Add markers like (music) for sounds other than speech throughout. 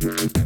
Thank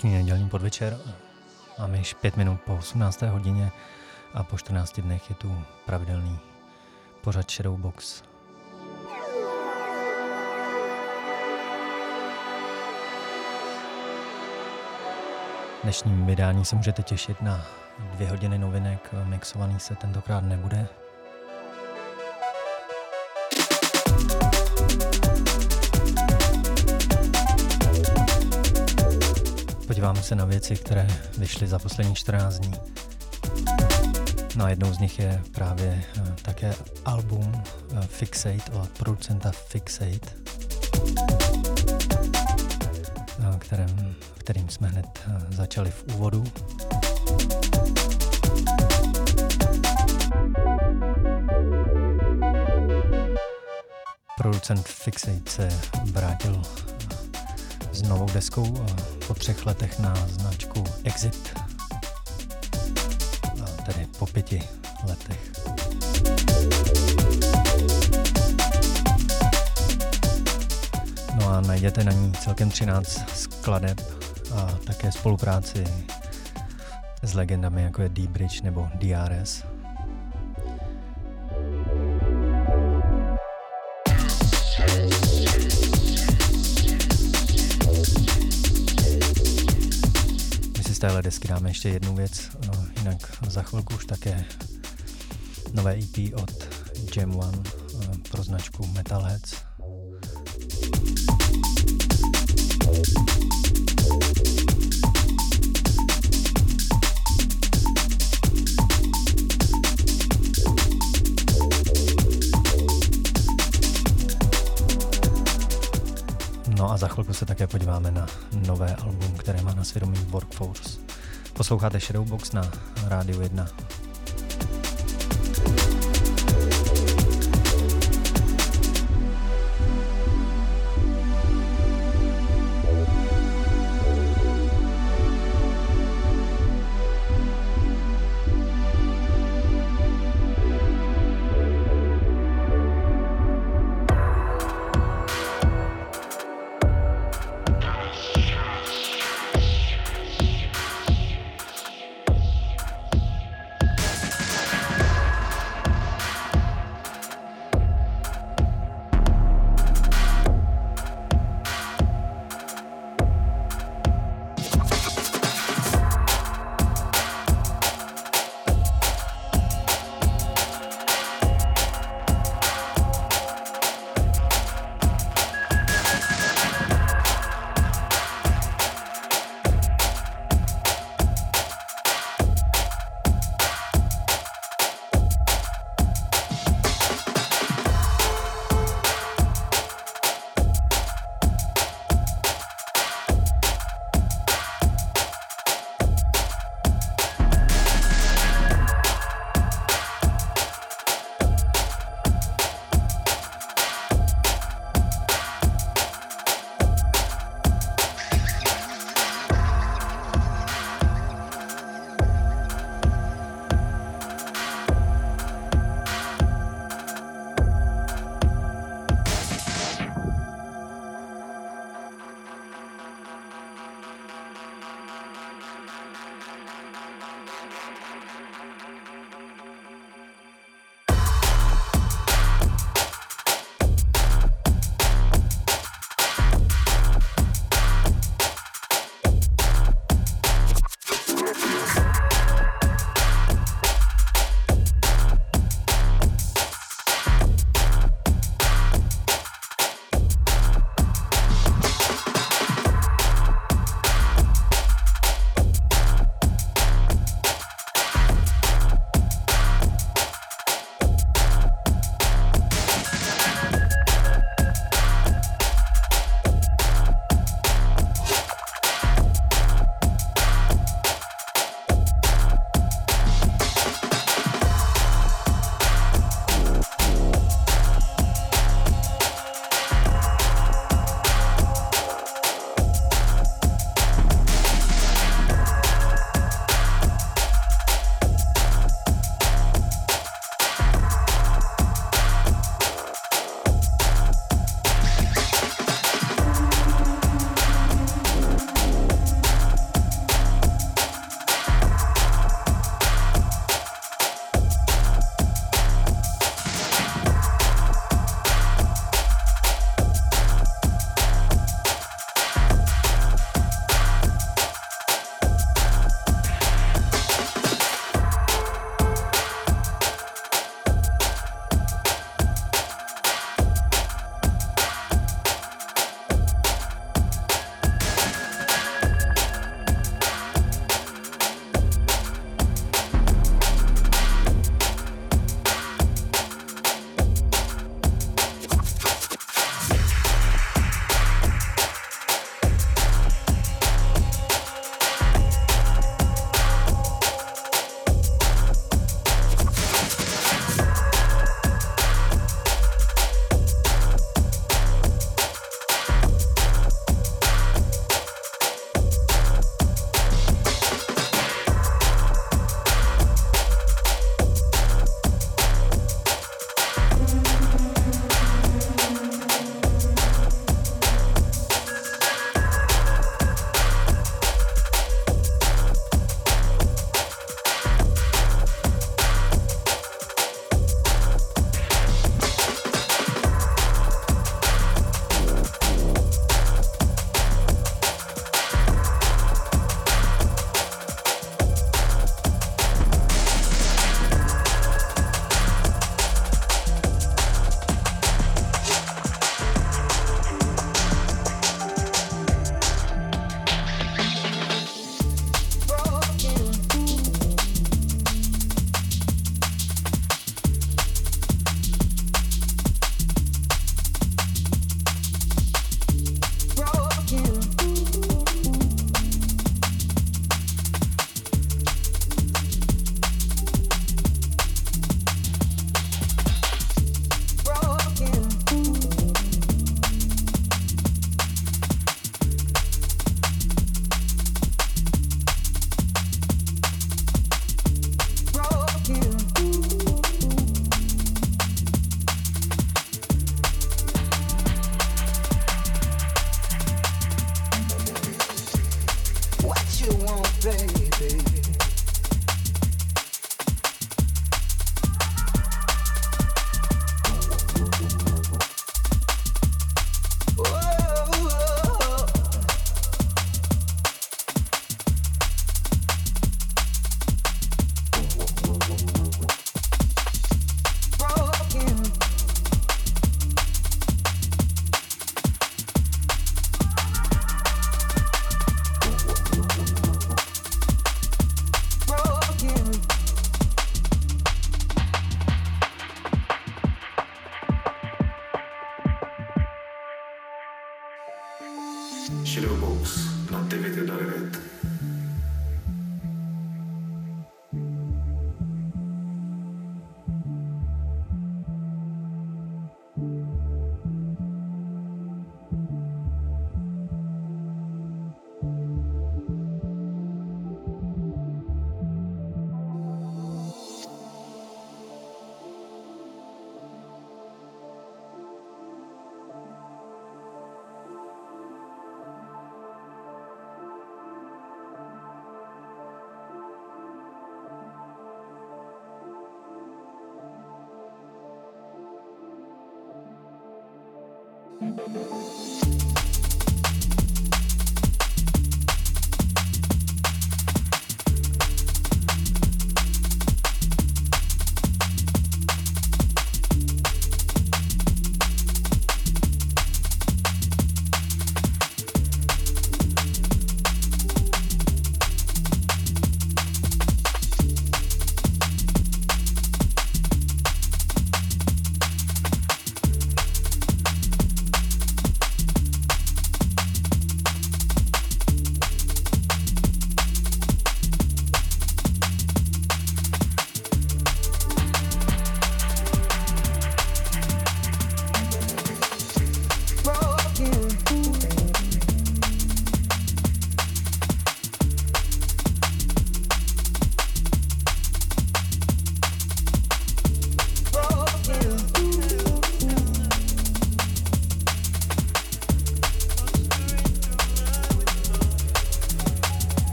Shadowbox, Shadowbox, večer. Máme již pět minut po 18. hodině a po 14 dnech je tu pravidelný pořad Shadowbox. dnešním vydání se můžete těšit na dvě hodiny novinek. Mixovaný se tentokrát nebude, podíváme se na věci, které vyšly za poslední 14 dní. No a jednou z nich je právě uh, také album uh, Fixate od producenta Fixate, uh, kterým, kterým jsme hned začali v úvodu. Producent Fixate se vrátil s novou deskou po třech letech na značku Exit, tedy po pěti letech. No a najdete na ní celkem 13 skladeb a také spolupráci s legendami jako je D-Bridge nebo DRS. Téhle desky dáme ještě jednu věc, no, jinak za chvilku už také nové EP od Jam One uh, pro značku Metalheads. No a za chvilku se také podíváme na nové album, které má na svědomí Workforce. Posloucháte Shadowbox na Rádiu 1.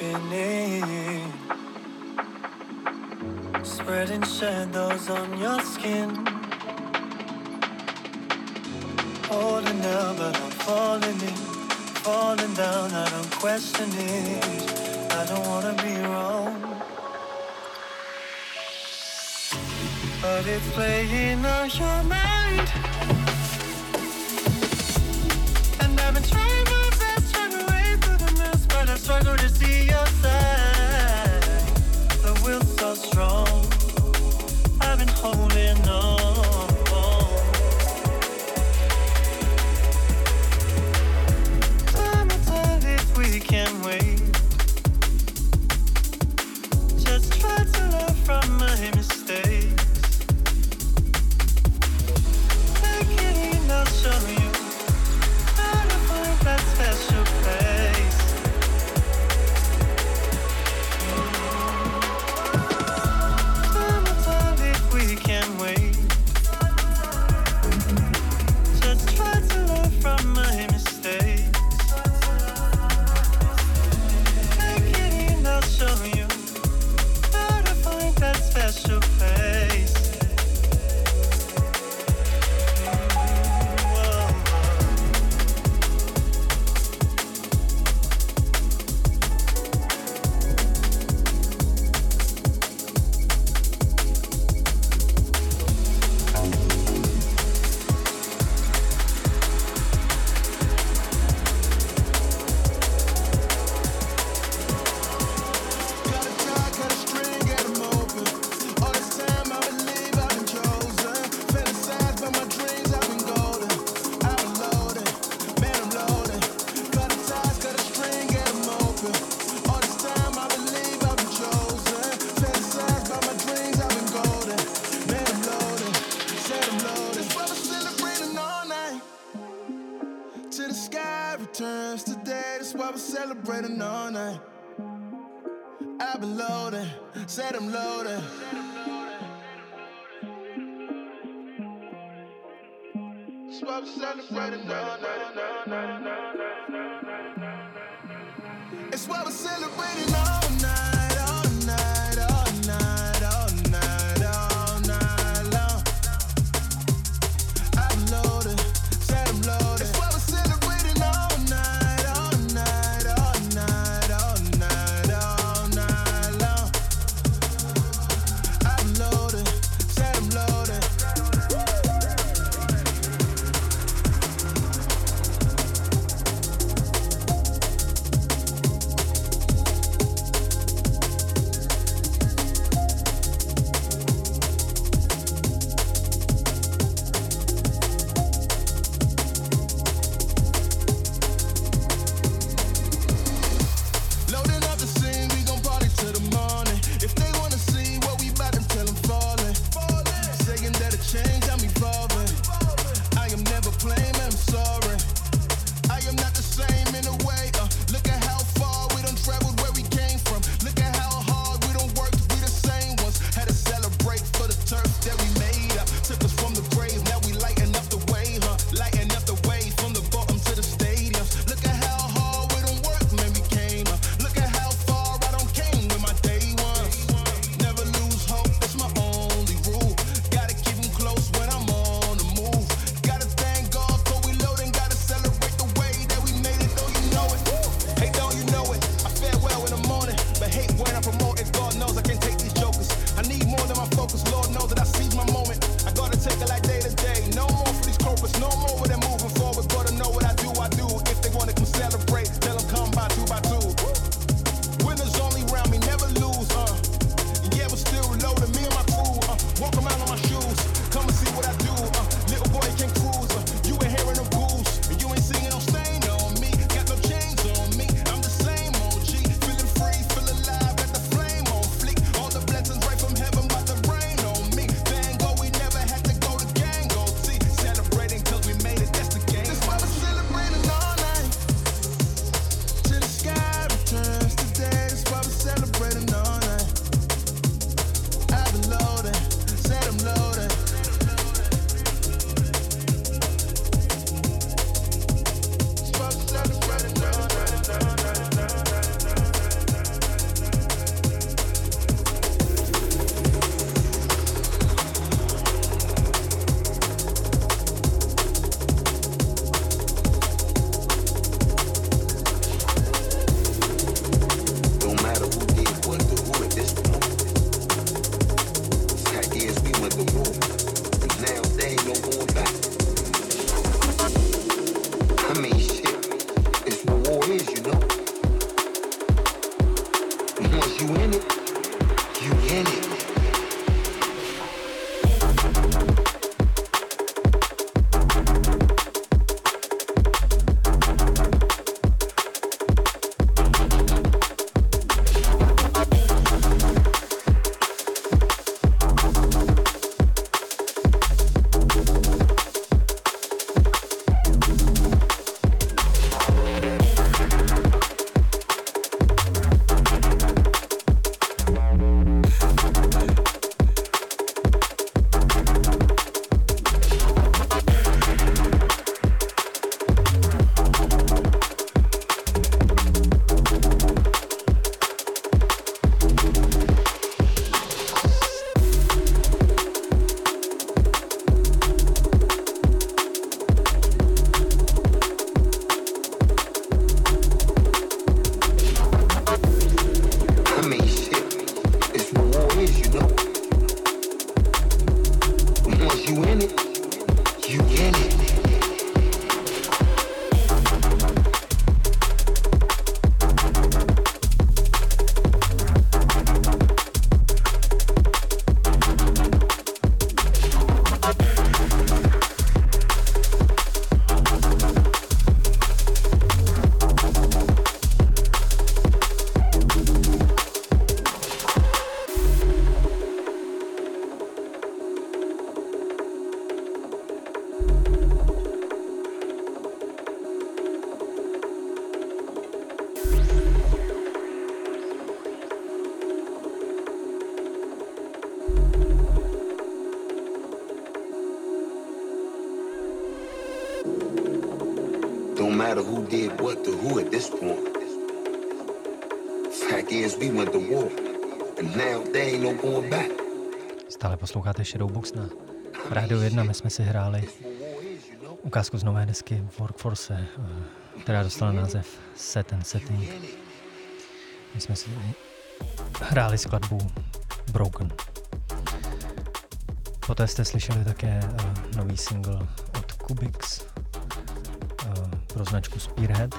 happening posloucháte Shadowbox na Rádio 1. My jsme si hráli ukázku z nové desky Workforce, eh, která dostala název Set and Setting. My jsme si hráli skladbu Broken. Poté jste slyšeli také uh, nový single od Kubix uh, pro značku Spearhead.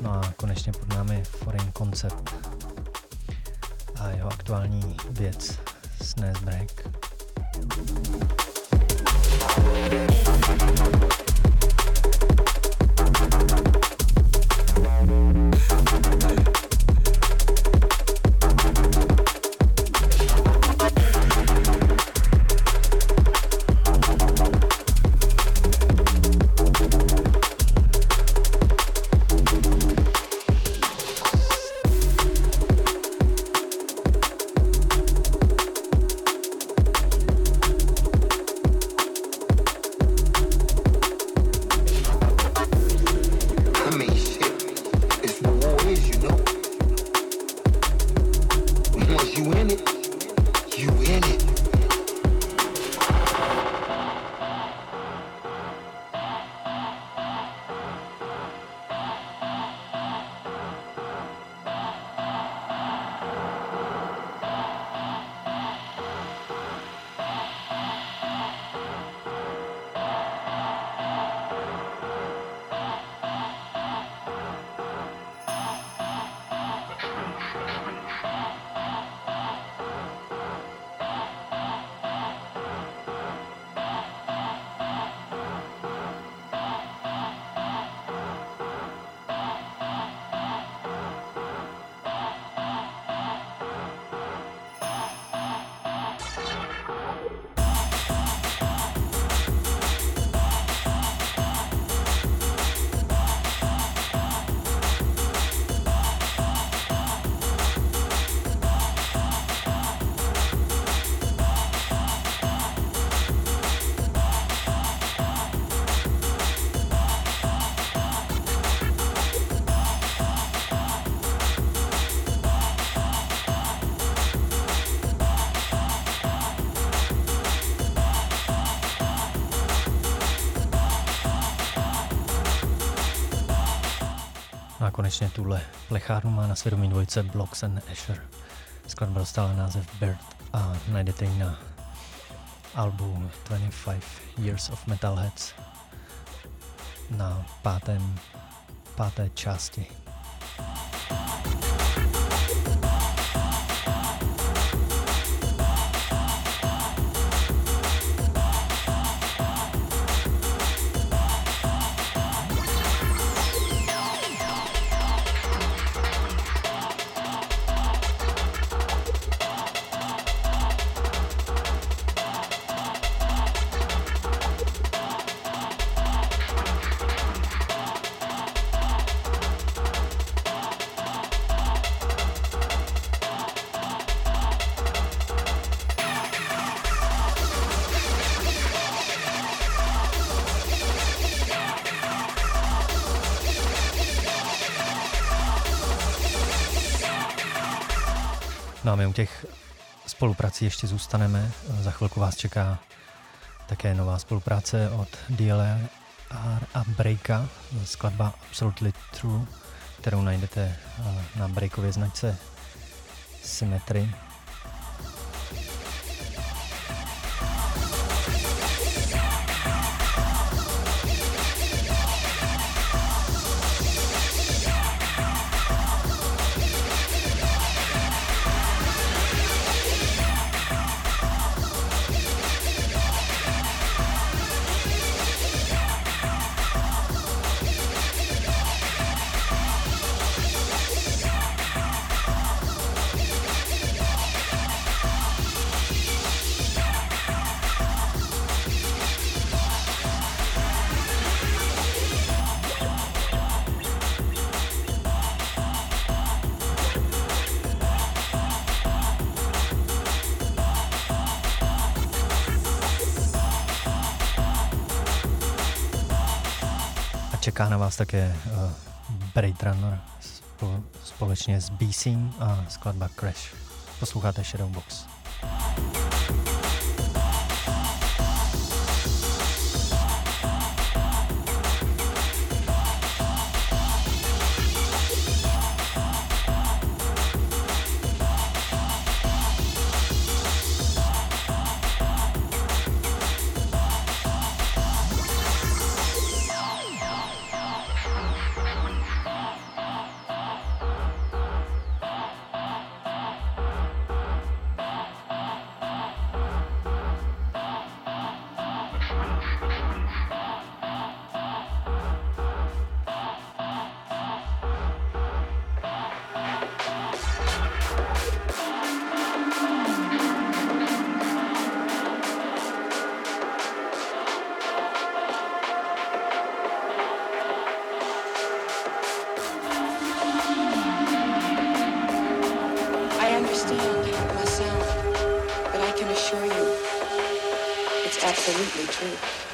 No a konečně pod námi Foreign Concept a jeho aktuální věc listeners back. Konečně tuhle plechárnu má na svědomí dvojice Blocks and Asher. Skladba dostala název Bird a najdete ji na albu 25 Years of Metalheads na pátém, páté části. Spoluprací ještě zůstaneme. Za chvilku vás čeká také nová spolupráce od DLR a Breaka, skladba Absolutely True, kterou najdete eh, na Breakově značce Symmetry. Také uh, Braid Runner společně s b a skladba Crash. Posloucháte Shadowbox. give you, it's absolutely true.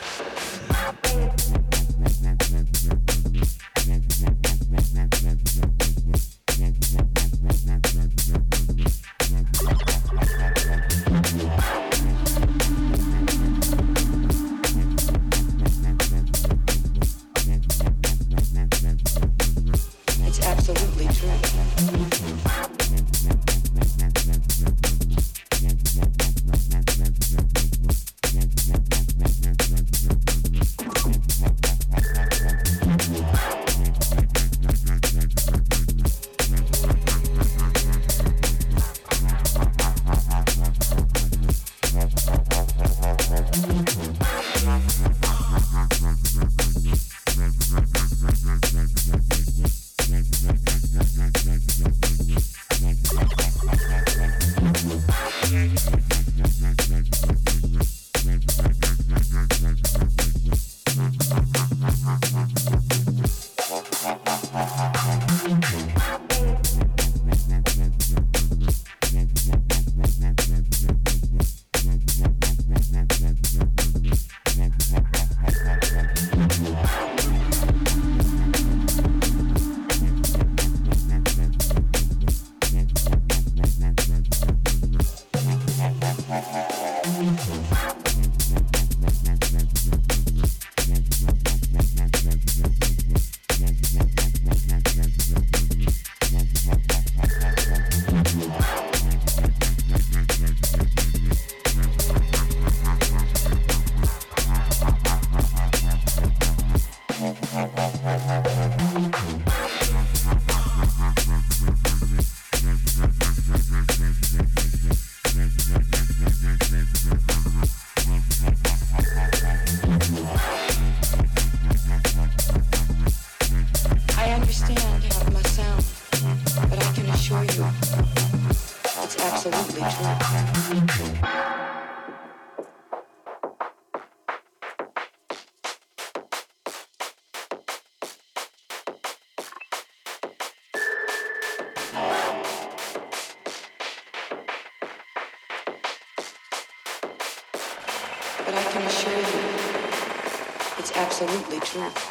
absolutely true.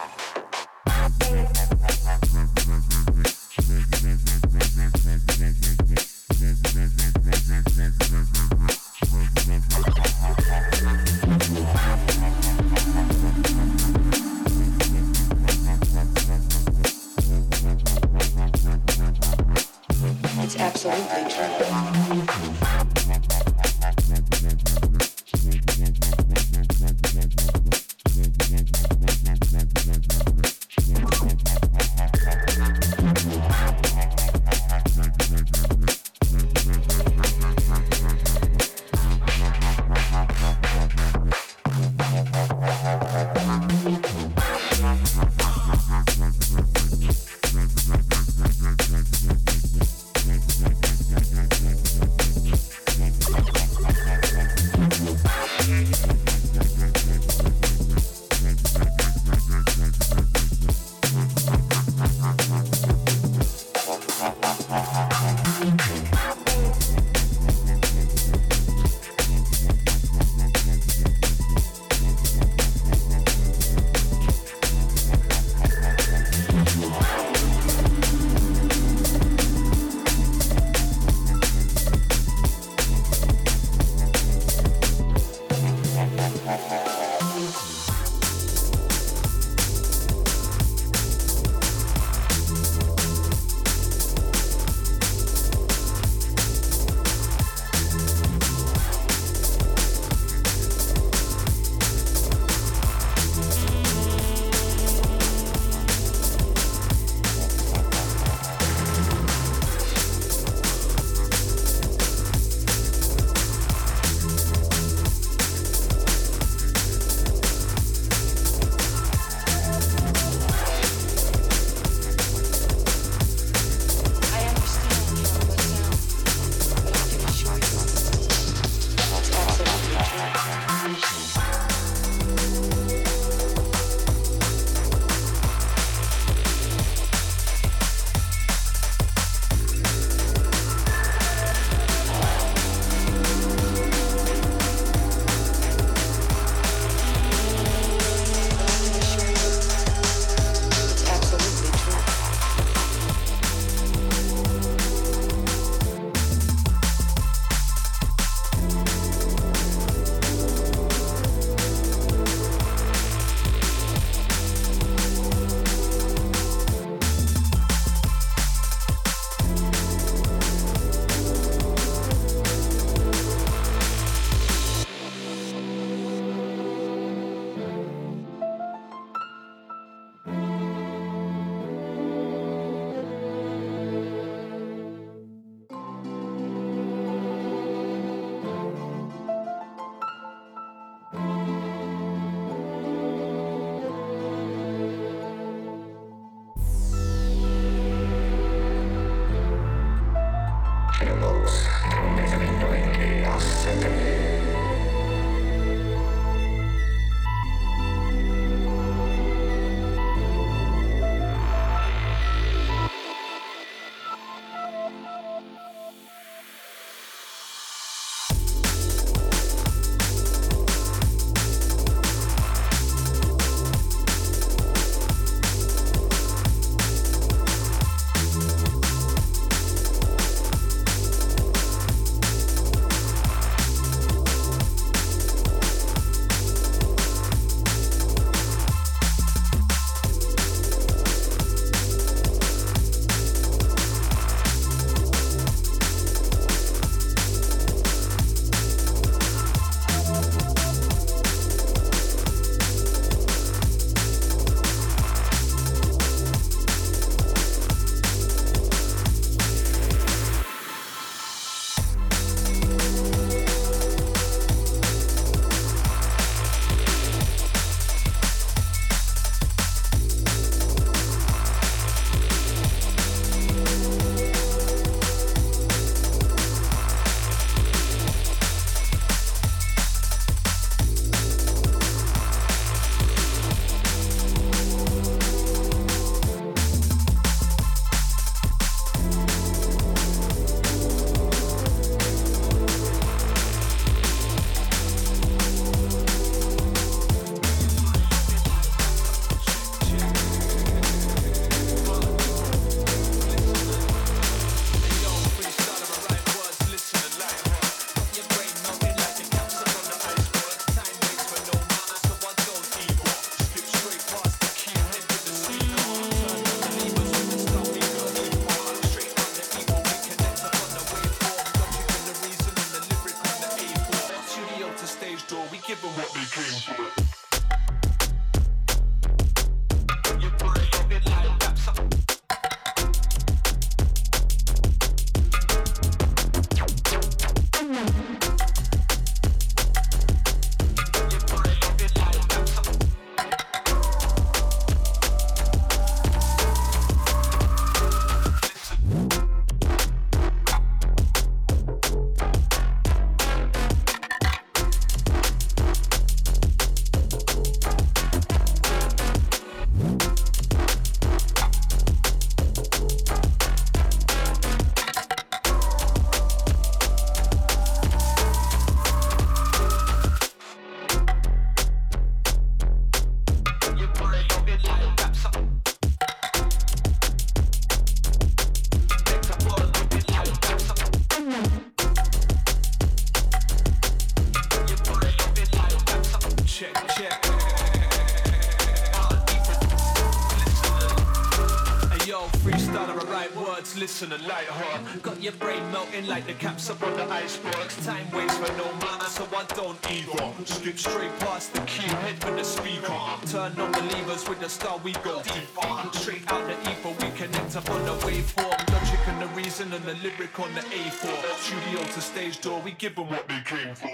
Listen and light heart. Got your brain melting like the caps up on the icebergs. Time waits for no man, so I don't either. Skip straight past the key, head for the speaker. Turn on the levers with the star, we go deeper. Straight out the ether, we connect up on the waveform. Logic and the reason and the lyric on the A4. Studio to stage door, we give them what they came for.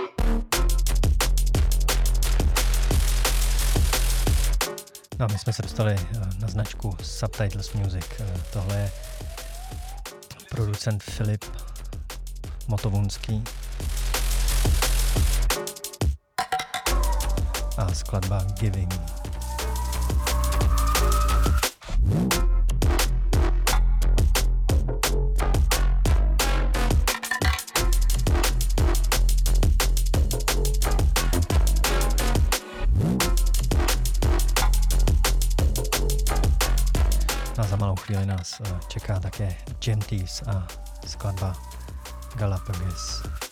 No my jsme se dostali eh, na značku Subtitles Music. Eh, tohle je producent Filip Motovunský a skladba Giving. Gentis a skladba Galapagos.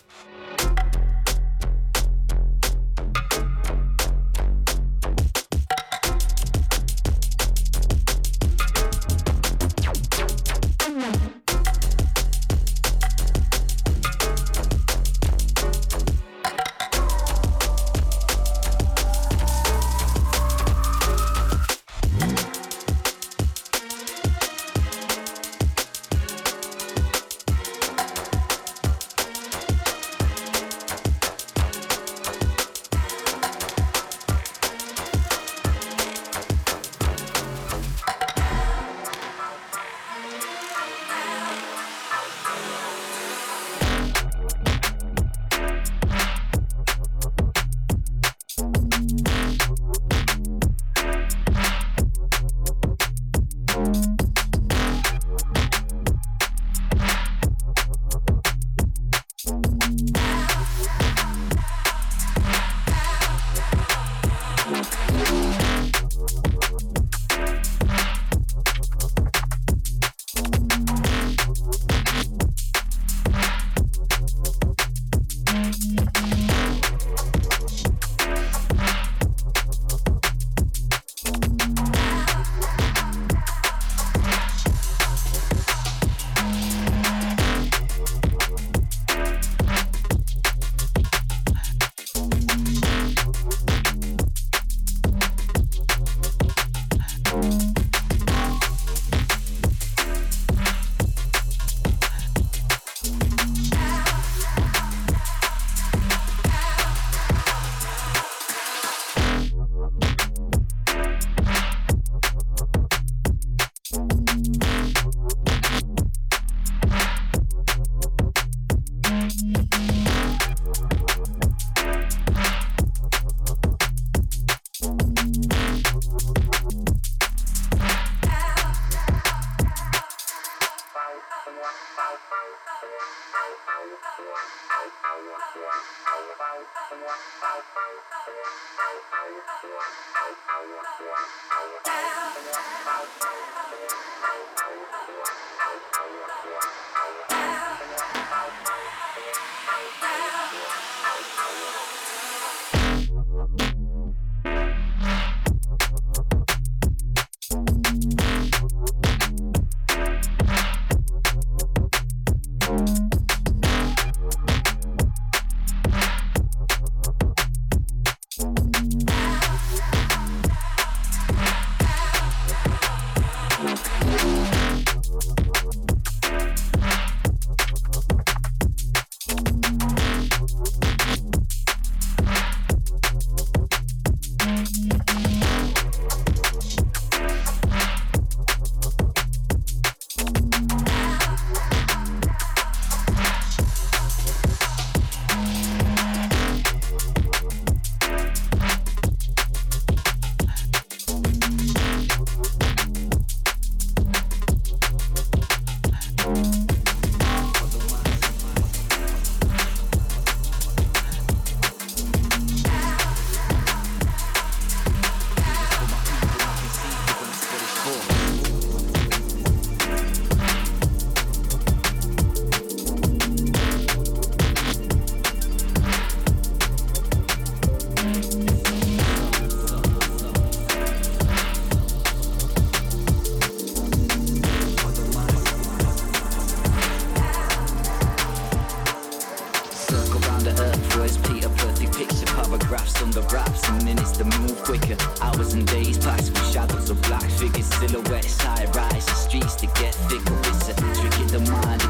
The mind,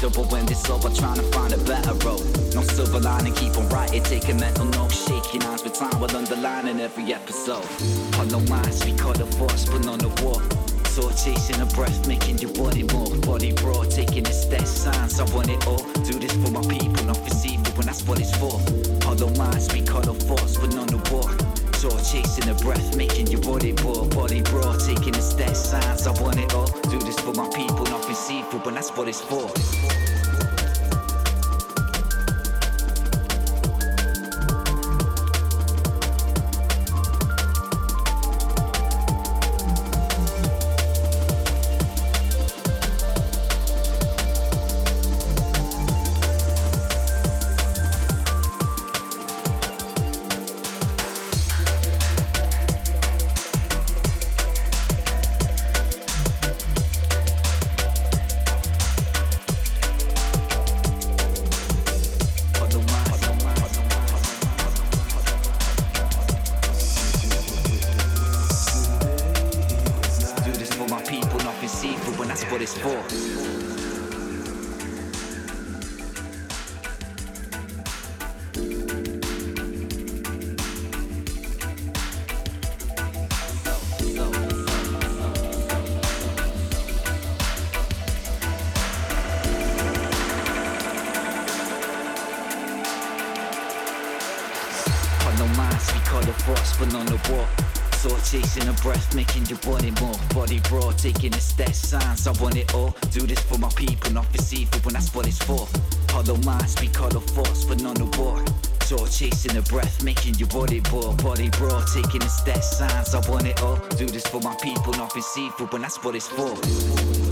Double when it's over, trying to find a better road. No silver lining, keep on writing, taking mental notes, shaking hands with time while underlining every episode. No minds, we call the force, but on the war. So chasing a breath, making your body move, body raw, taking a step signs. I want it all. Do this for my people, not for evil, when that's what it's for. Hollow minds, we call the force, but on the war. So chasing a breath, making your body raw, body raw, taking a step signs. I want it all. Do this for my people, not for evil, when that's what it's for. Breath, making your body raw, body raw, taking a step signs. I want it all. Do this for my people, nothing evil, when that's what it's for.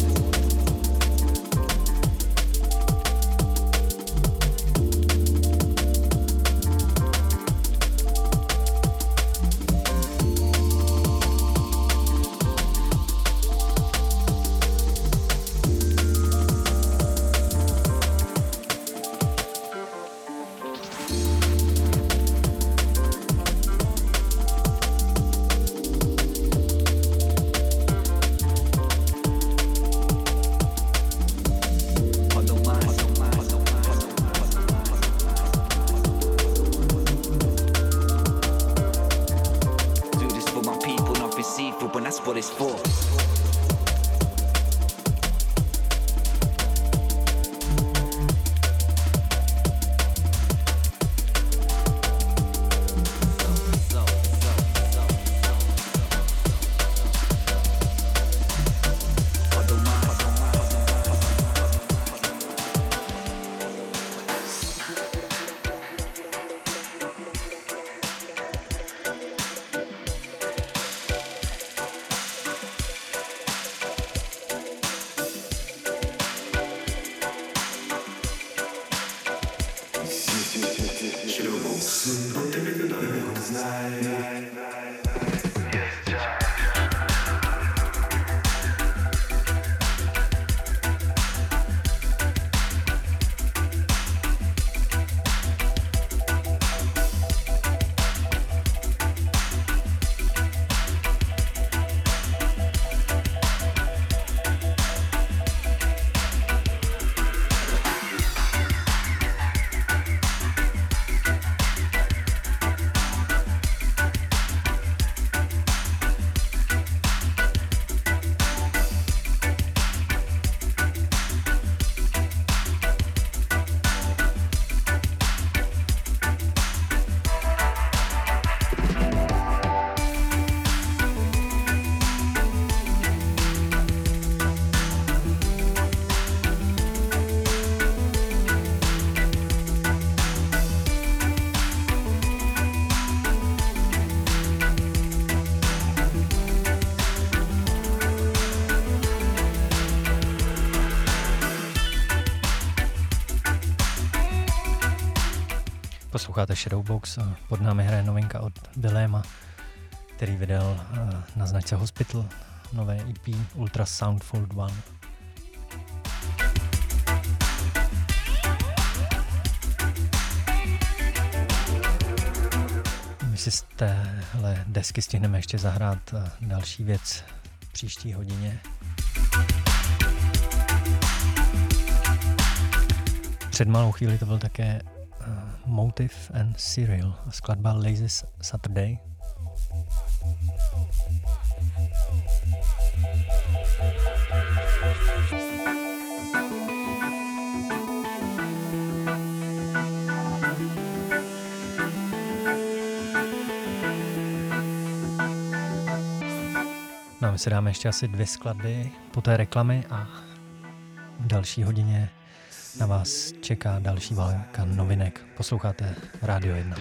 Posloucháte Shadowbox, pod námi hraje novinka od Vilema, který vydal eh, na značce Hospital nové EP Ultra Soundfold One. My si z téhle desky stihneme ještě zahrát eh, další věc příští hodině. Před malou chvíli to byl také Motive and Serial a skladba Lazy Saturday. No my si dáme ještě asi dvě skladby po té reklamy a v další hodině na vás čeká další válka novinek. Posloucháte Rádio 1.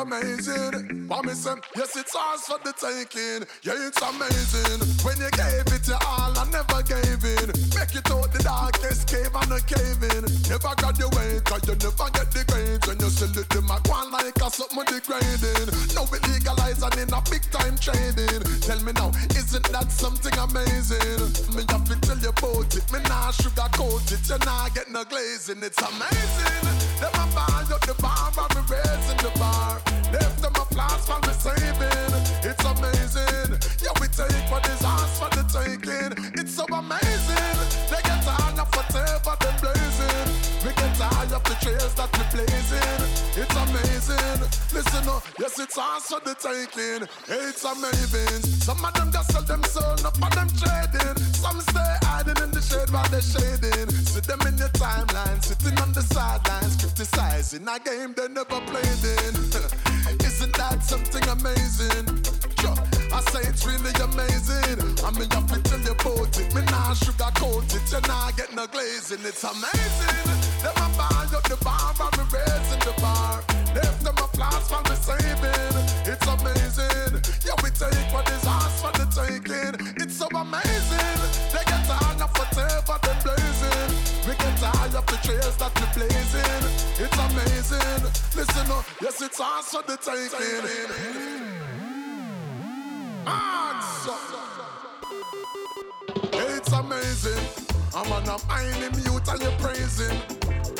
Amazing. Promising, yes, it's ours for the taking. Yeah, it's amazing. When you gave it to all, I never gave in. Make it out the darkest cave and a cave in. Never graduate, cause you never get the grades. When you sell it to my one like a something degrading. Now we legalize and in a big time trading. Tell me now, isn't that something amazing? Me have to tell you about it. Me nah sugarcoat it. You nah get no glazing. It's amazing. Them a buy up the bar and me raising the bar. Left them a flash for the saving. It's amazing. Yeah, we take what is ours for the taking. It's so amazing. They get tired of whatever. We tired the trails that we're blazing. It's amazing. Listen up, yes, it's ours for the taking. It's amazing. Some of them just sell them soul, not for them trading. Some stay hiding in the shade while they're shading. See them in your timeline, sitting on the sidelines, criticizing a game they never played in. (laughs) Isn't that something amazing? I say it's really amazing. I mean, you fit tell you about it. Me nah sugarcoat it. You nah get no glazing. It's amazing. Them a buy up the bar me raising the bar. Left them a flash for the saving. It's amazing. Yeah, we take what is ours for the taking. It's so amazing. They get tired of whatever they blazing. We get tired of the trails that we blazing. It's amazing. Listen up, yes, it's ours for the taking. Answer. It's amazing. I'm on a mining mute and you're praising.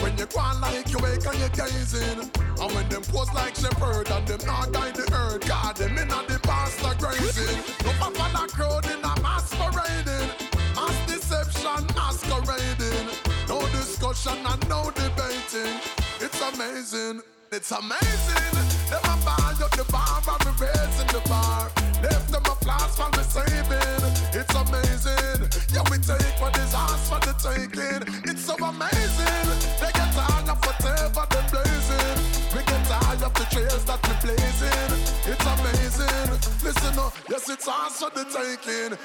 When you go like you wake and you're gazing. And when them pose like shepherd and them not guide the herd. God, them in the pastor grazing. No papa la crowd in a masquerading. Mass deception masquerading. No discussion and no debating. It's amazing. It's amazing. Them a up the bar me raising the bar. Left them a applause for receiving. It's amazing. Yeah, we take what is ours for the taking. It's so amazing. They get tired of whatever they're blazing. We get tired of the trails that we're blazing. It's amazing. Listen up. Yes, it's ours for the taking.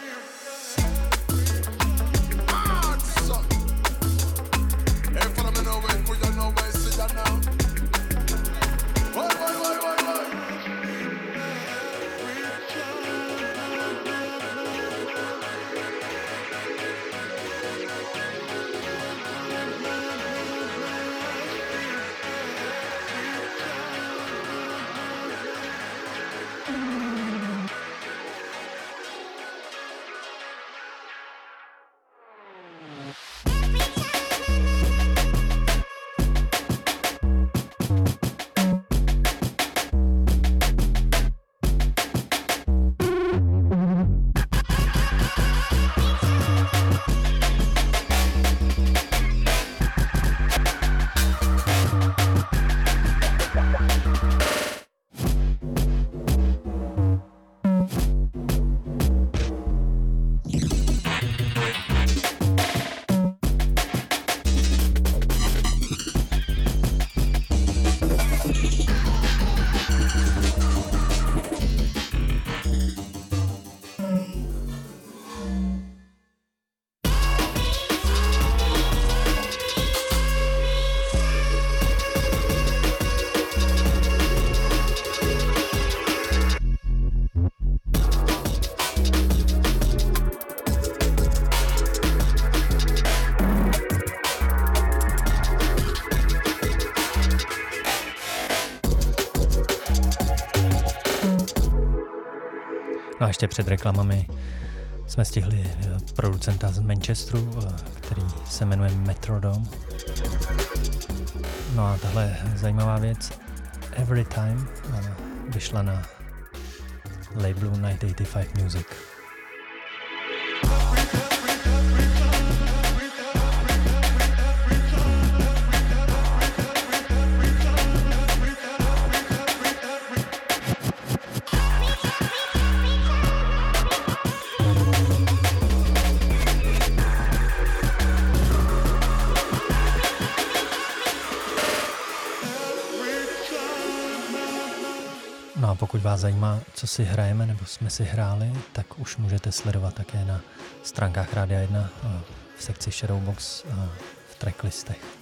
Hey, follow me now, wait, we don't know where see now. Wait, wait, wait, wait. A ještě před reklamami jsme stihli eh, producenta z Manchesteru, eh, který se jmenuje Metrodome. No a tahle zajímavá věc, Every Time, eh, vyšla na labelu 985 Music. Zajímá, co si hrajeme nebo jsme si hráli, tak už můžete sledovat také na stránkách Rádia 1 eh, v sekci Shadowbox eh, v tracklistech.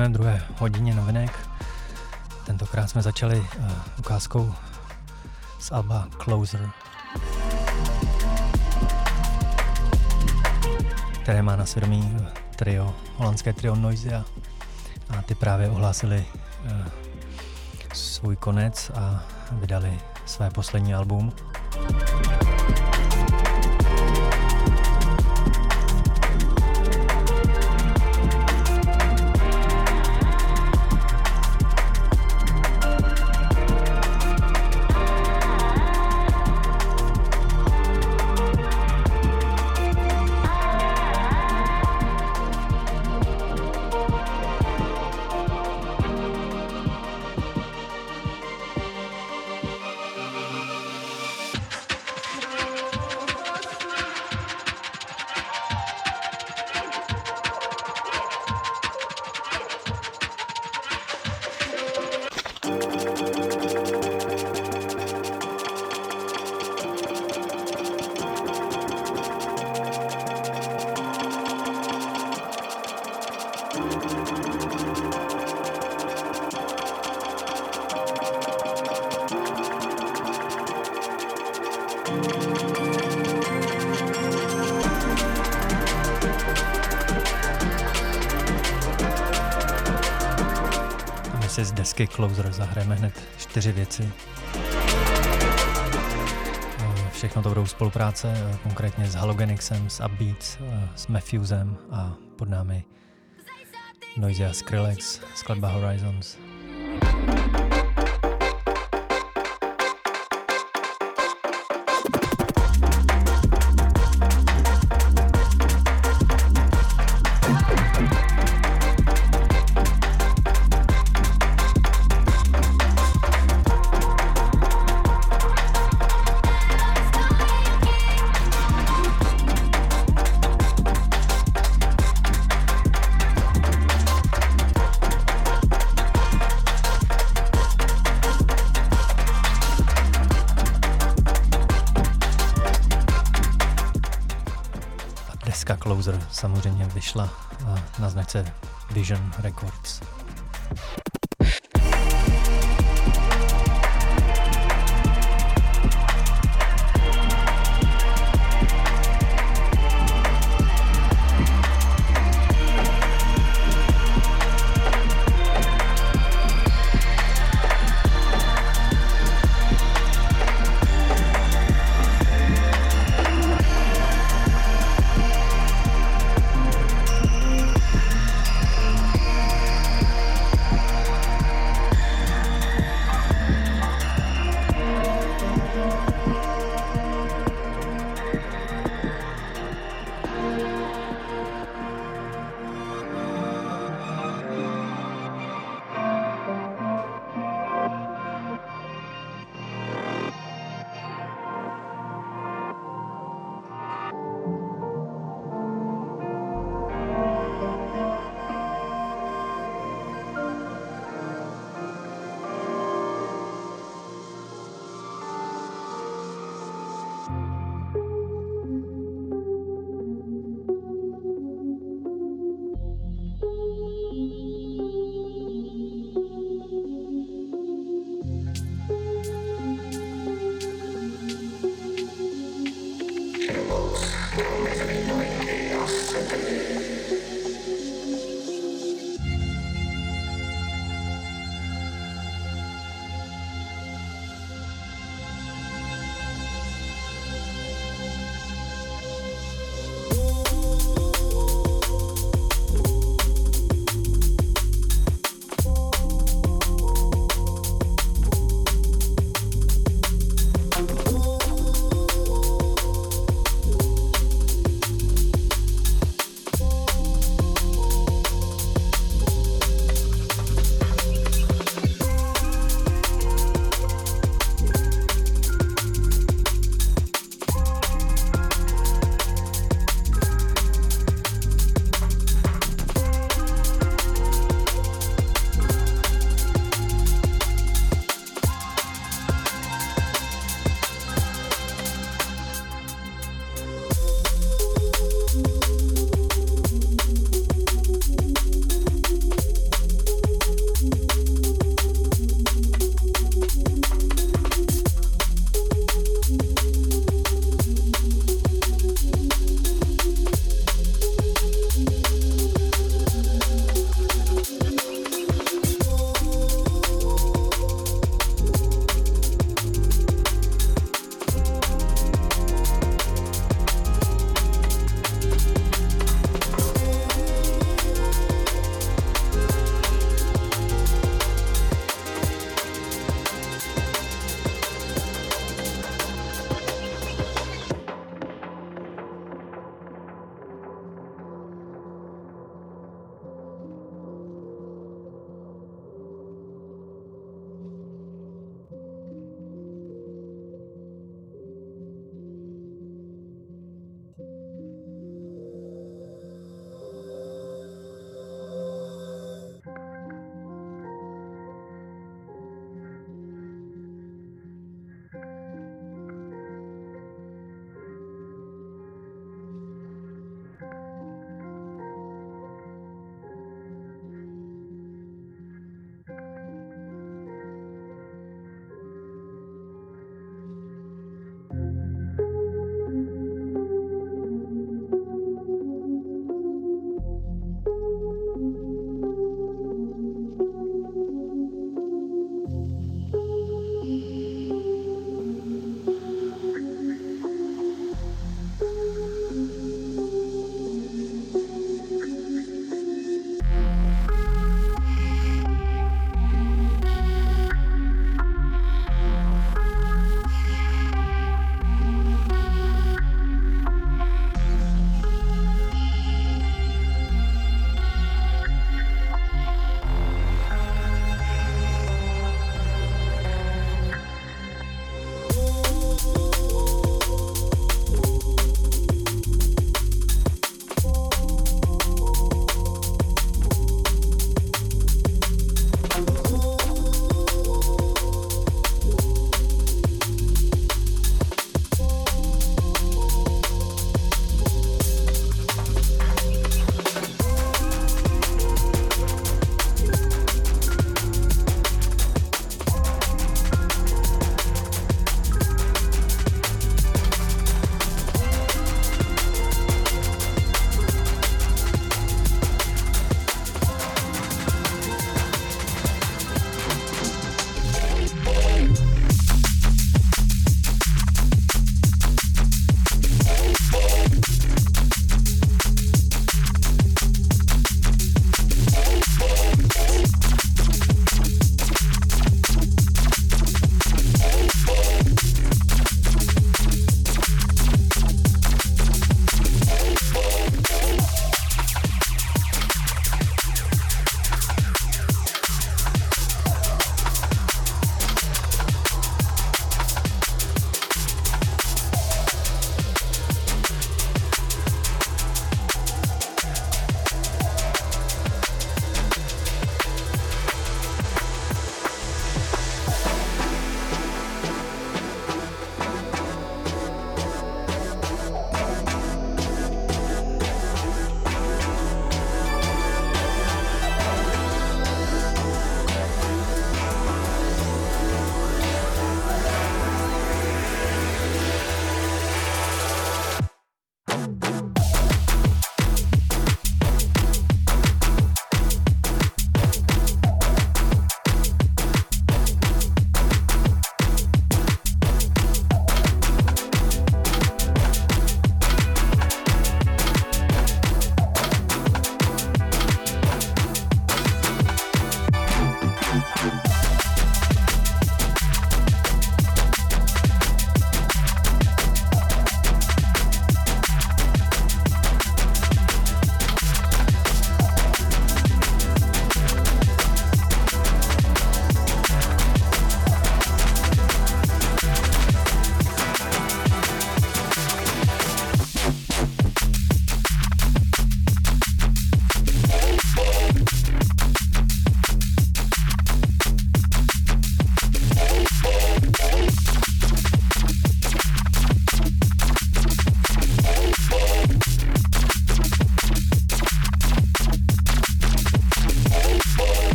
Pokračujeme v druhé hodině novinek. Tentokrát jsme začali uh, ukázkou z Alba Closer, které má na svědomí eh, trio, holandské trio Noisia a ty právě ohlásili uh, svůj konec a vydali své poslední album. Zahrajeme hned čtyři věci. Eh, všechno to budou spolupráce, eh, konkrétně s Halogenixem, s Upbeats, eh, s Matthewsem a pod námi Noisy a Skrillex, skladba Horizons. Samozřejmě vyšla na značce Vision Records.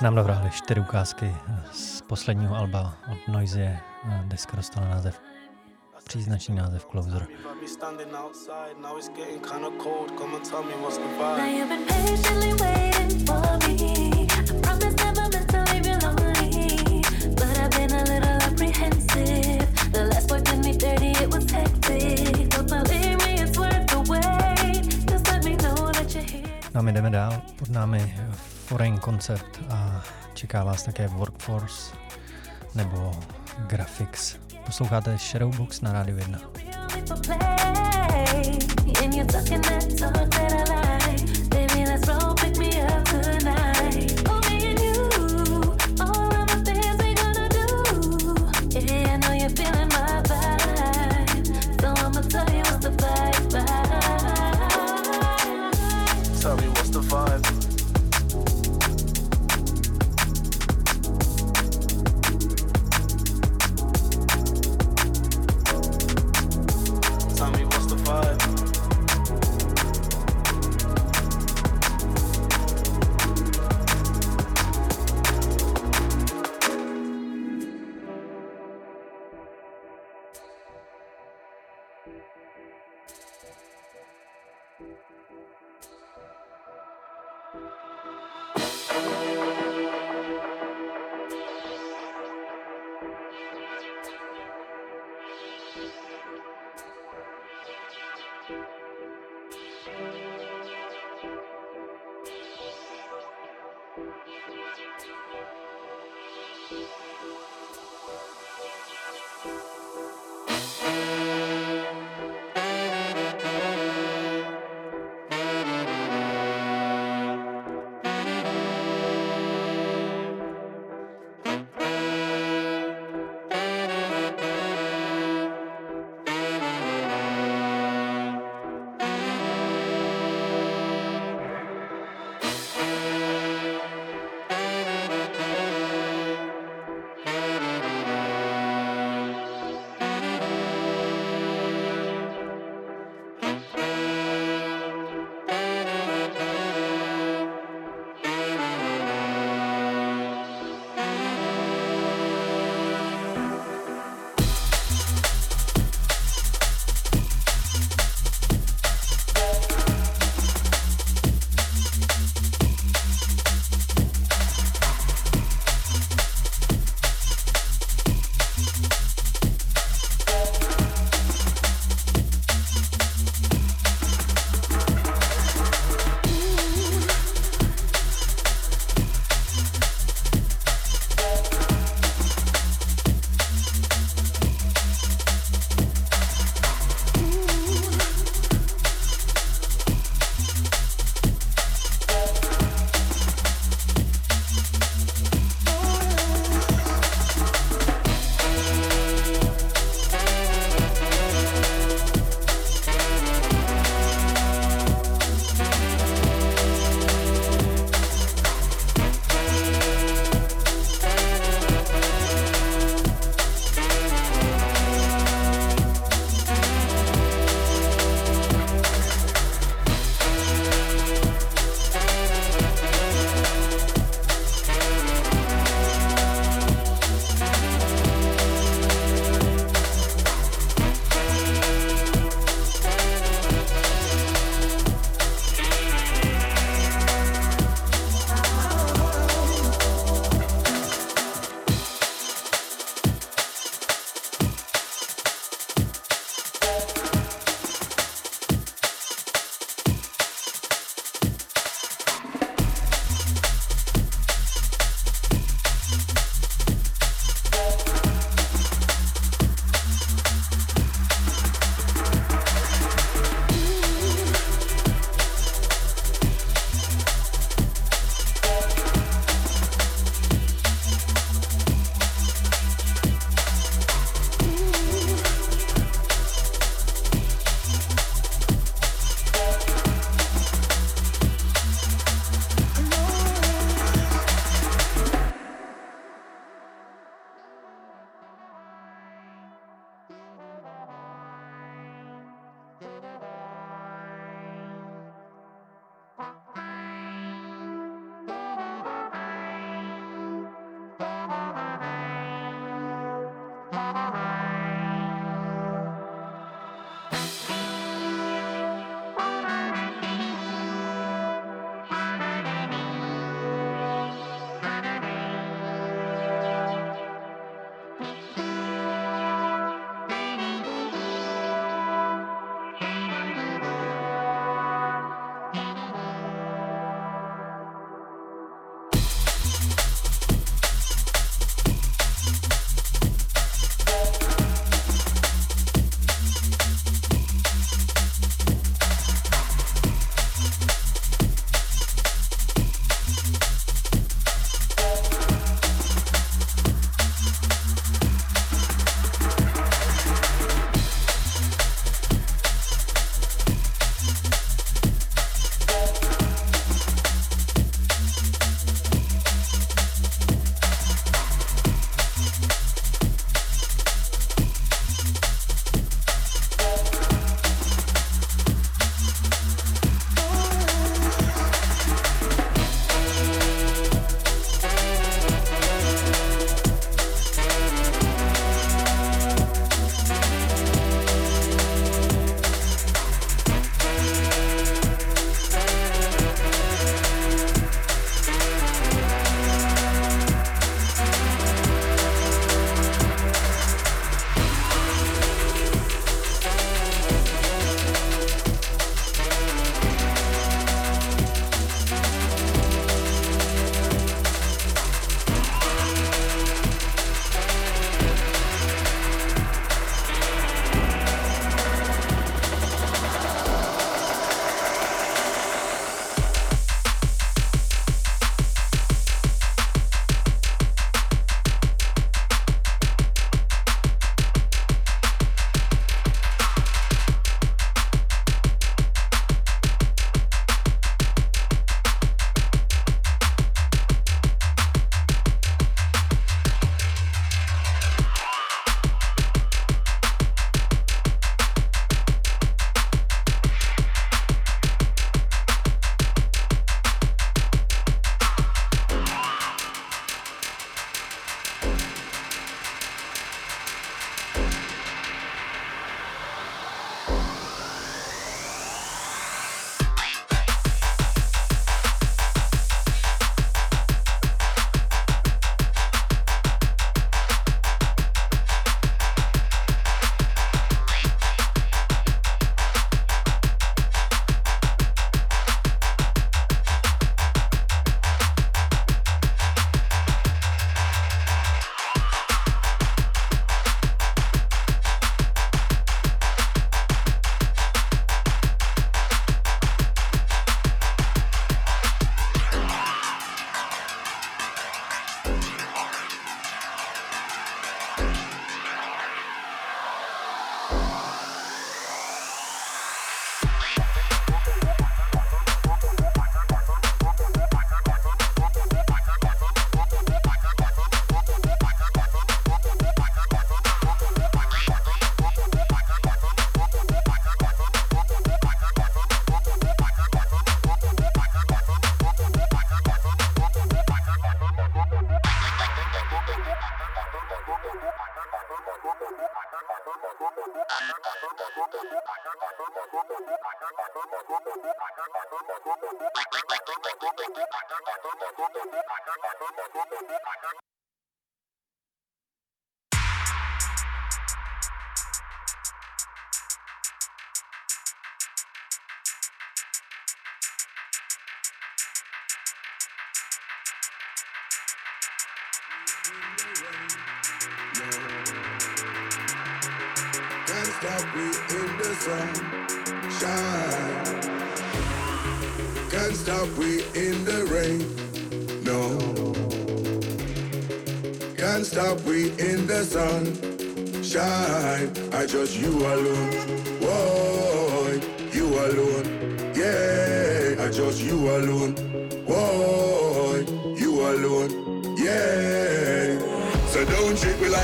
Nám dohráli čtyři ukázky z posledního alba od Noise. Deska dostala název příznačný název Closer. No my jdeme dál, pod námi Foreign Concept a čeká vás také Workforce nebo Graphics. Posloucháte Shadowbox na Rádiu 1. Baby, let's roll, pick me up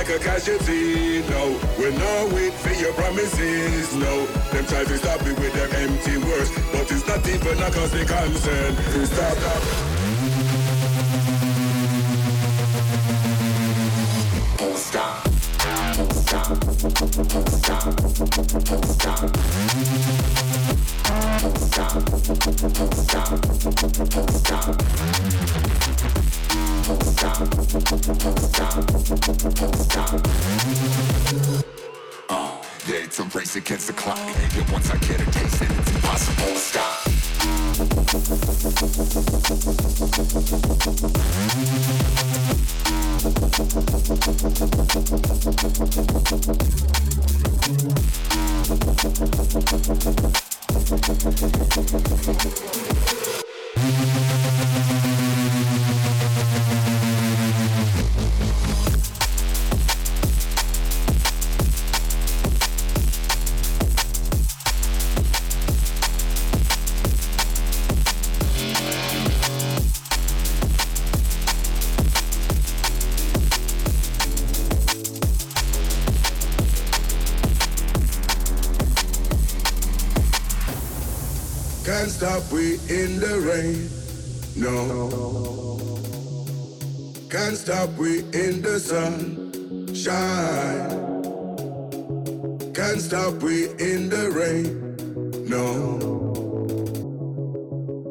like a casualty, no. We're not wait for your promises, no. Them try to stop me with them empty words, but it's not even a cause they concern. Stop, stop. Stop. Don't stop. Stop. Stop. Stop. Stop. Stop. Yeah, it's a race against the clock. The ones I get a taste, it's impossible to stop. The rain. No. Can't stop we in the sun. Shine. Can't stop we in the rain. No.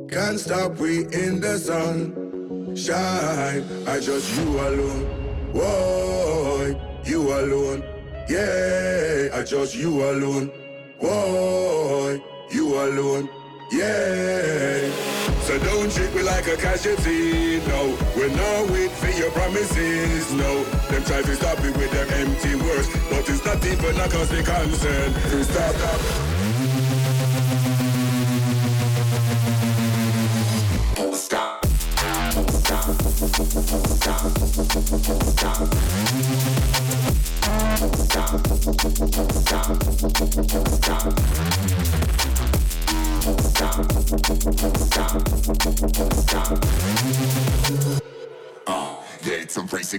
Can't stop we in the sun. Shine. I just you alone. Whoa, you alone. Yeah, I just you alone. A casualty, no. We're not wait for your promises, no. Them try to stop me with them empty words, but it's not even a cause they concern. Stop, stop. Stop. Stop. Stop. Stop. Stop. Stop. Stop.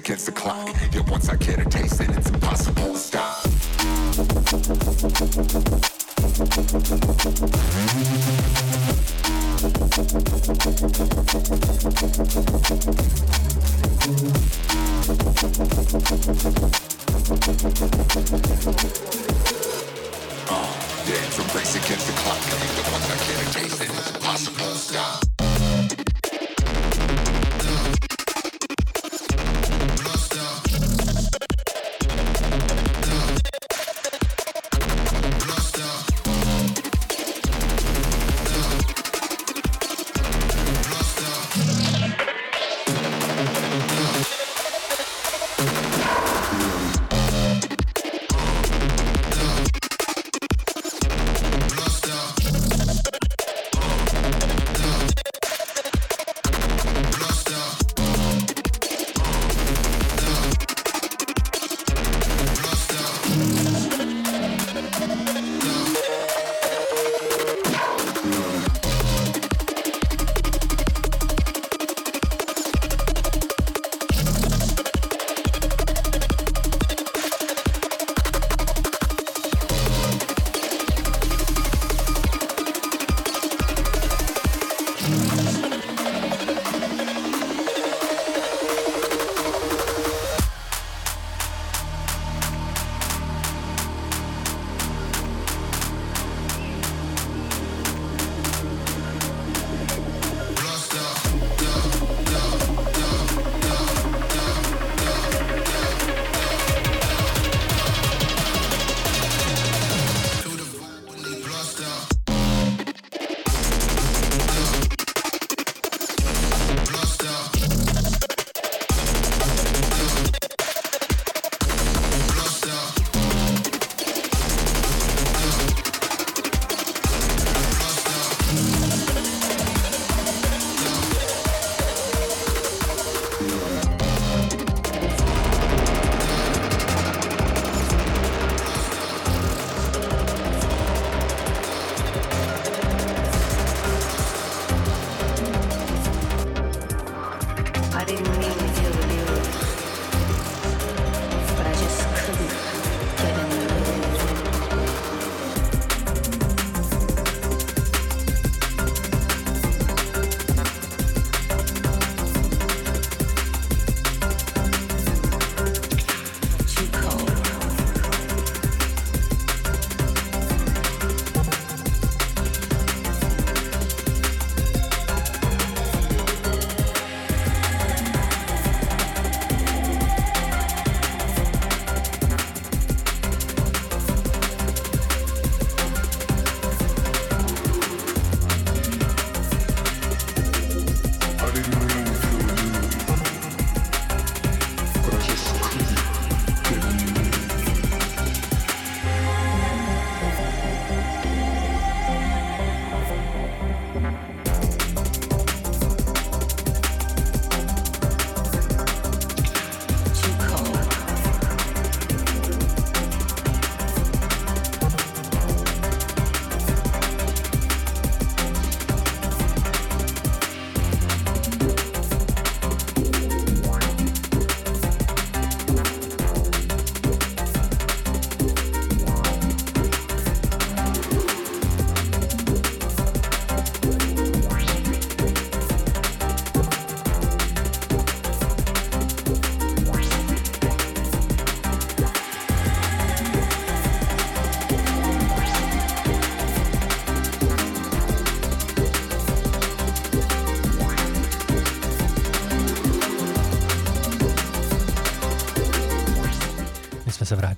Against the clock. Yeah, once I get a taste, then it's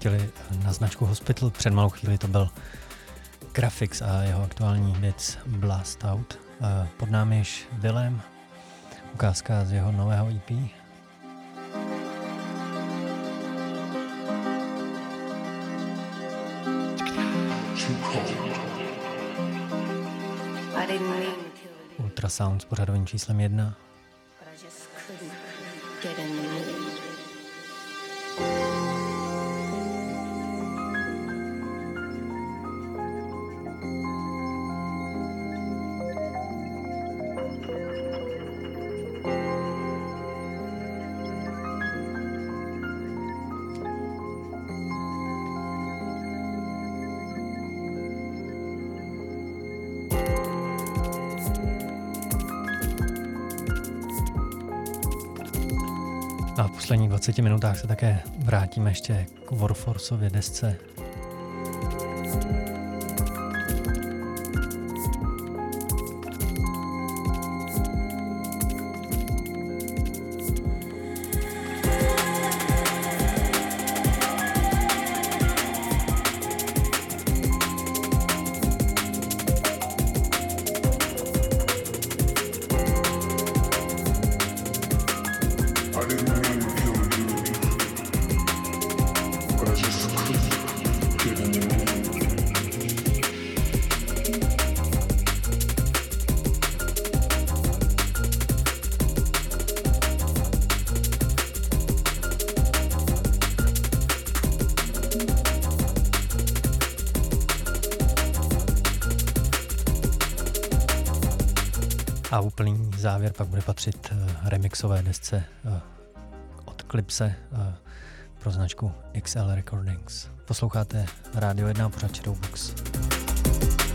pustili na značku Hospital. Před malou chvíli to byl Grafix a jeho aktuální věc Blast Out. Eh, pod námi již Willem, ukázka z jeho nového EP. Ultrasound s pořadovým číslem 1. 20 minutách se také vrátíme ještě k Warforceově desce závěr pak bude patřit eh, remixové desce eh, od Klipse eh, pro značku XL Recordings. Posloucháte Radio 1 pořád Shadowbox. Box.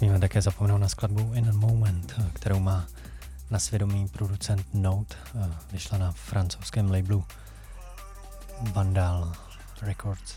Nesmíme také zapomenout na skladbu In a Moment, kterou má na svědomí producent Note, vyšla na francouzském labelu Vandal Records.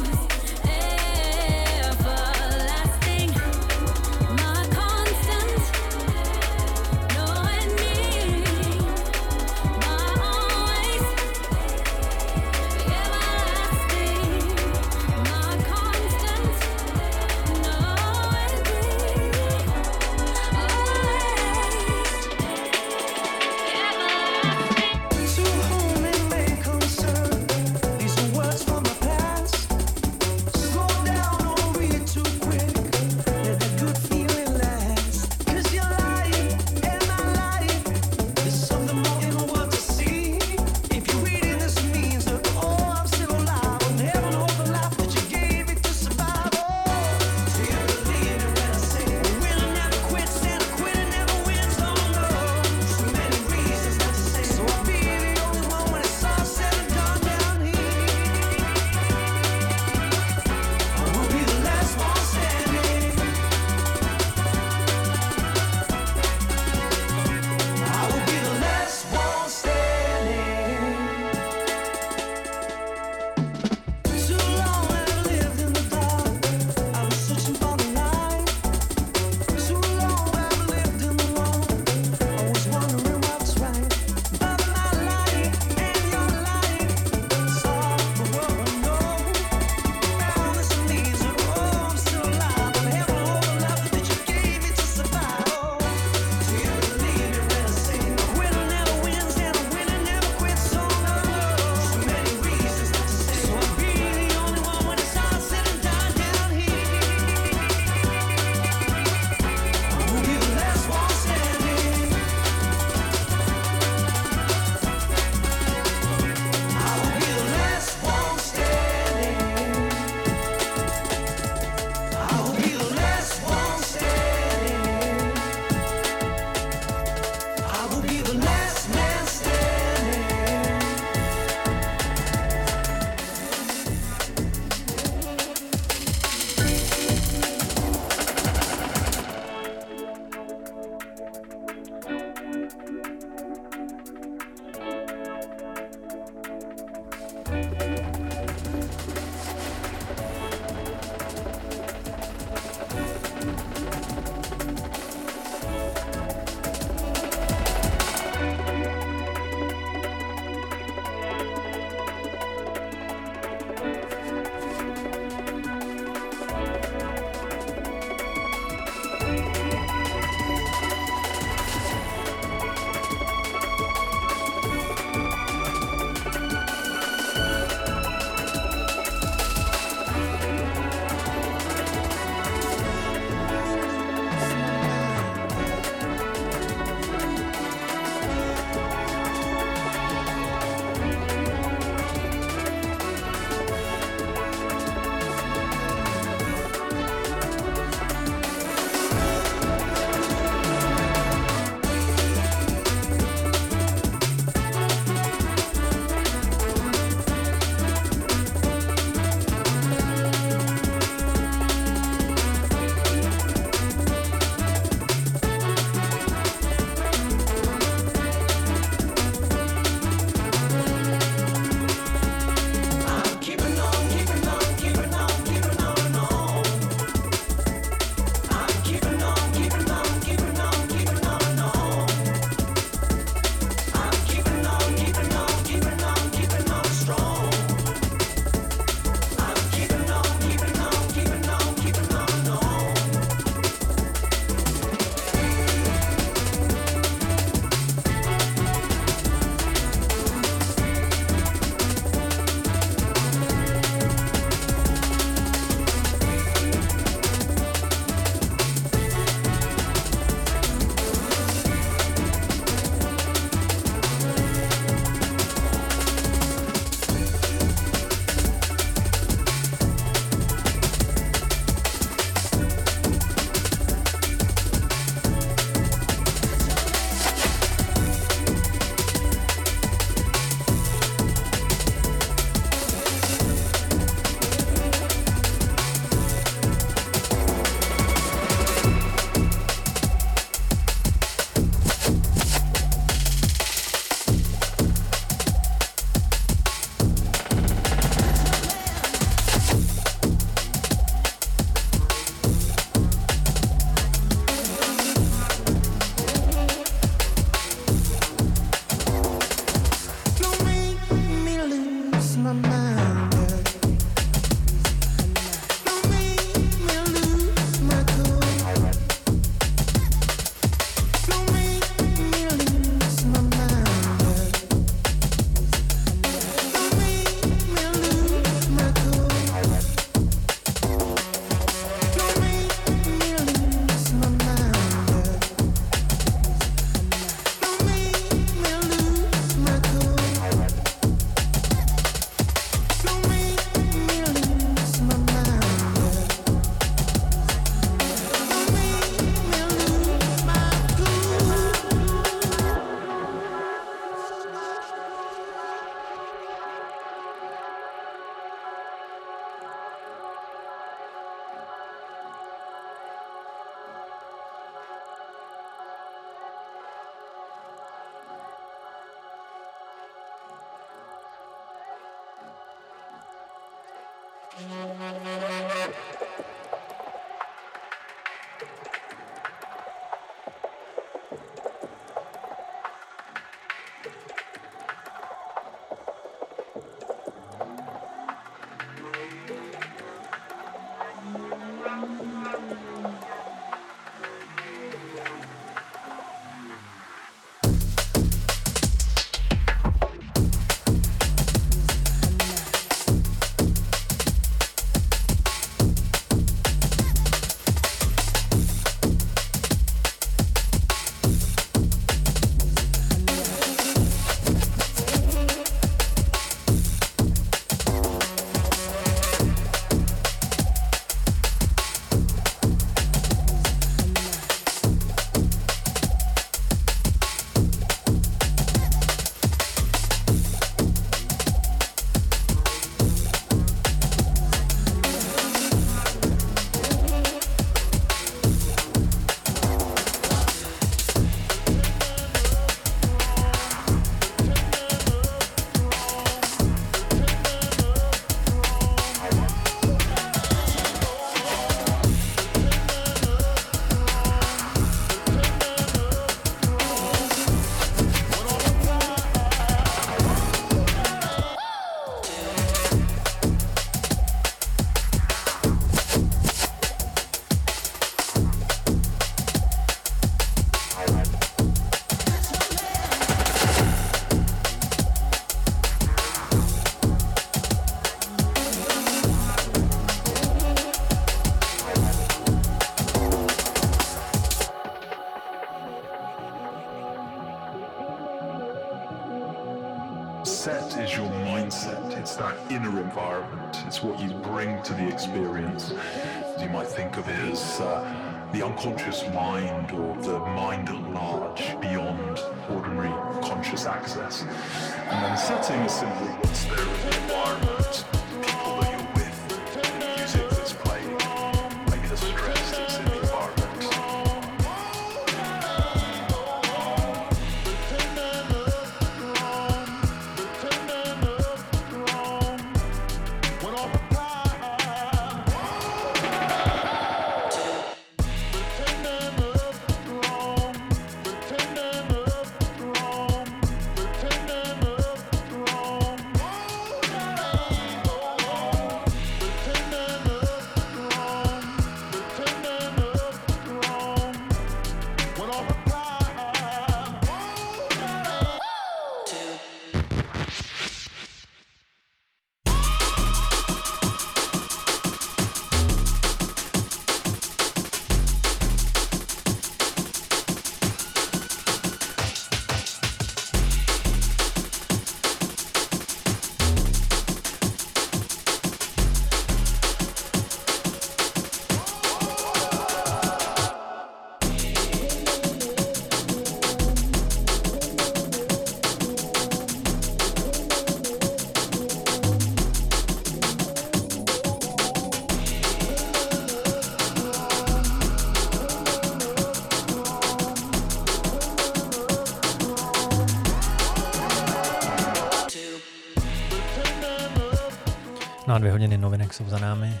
Dvě hodiny novinek jsou za námi.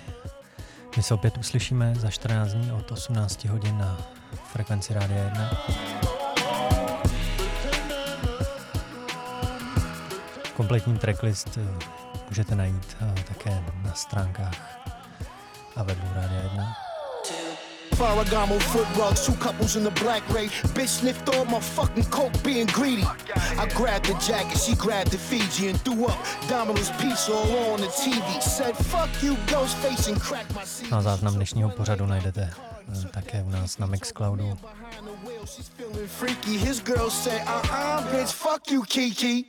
My se opět uslyšíme za 14 dní od 18 hodin na frekvenci Rádia 1. Kompletní tracklist eh, můžete najít eh, také na stránkách a webu Rádia 1. Ferragamo foot rugs, two couples in the black ray. Bitch sniffed all my fucking coke being greedy. I grabbed the jacket, she grabbed the Fiji and threw up Domino's pizza all on the TV. Said fuck you, ghost face and crack my seat. Na záznam dnešního pořadu najdete eh, také u nás na Mixcloudu. His girl said, uh-uh, bitch, fuck you, Kiki.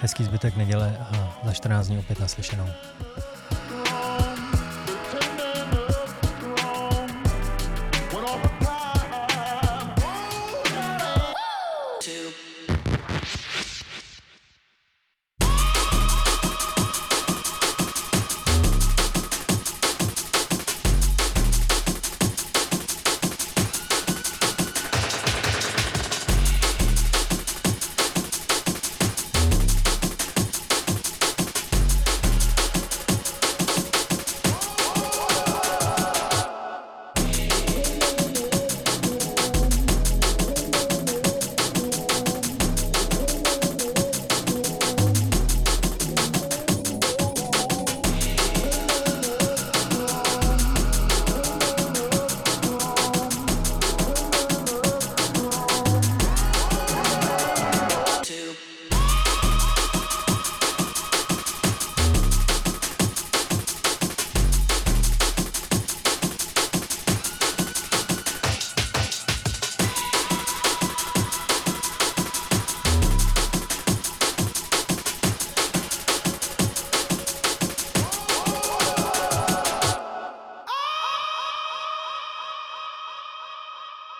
Hezký zbytek neděle a za 14 dní opět naslyšenou.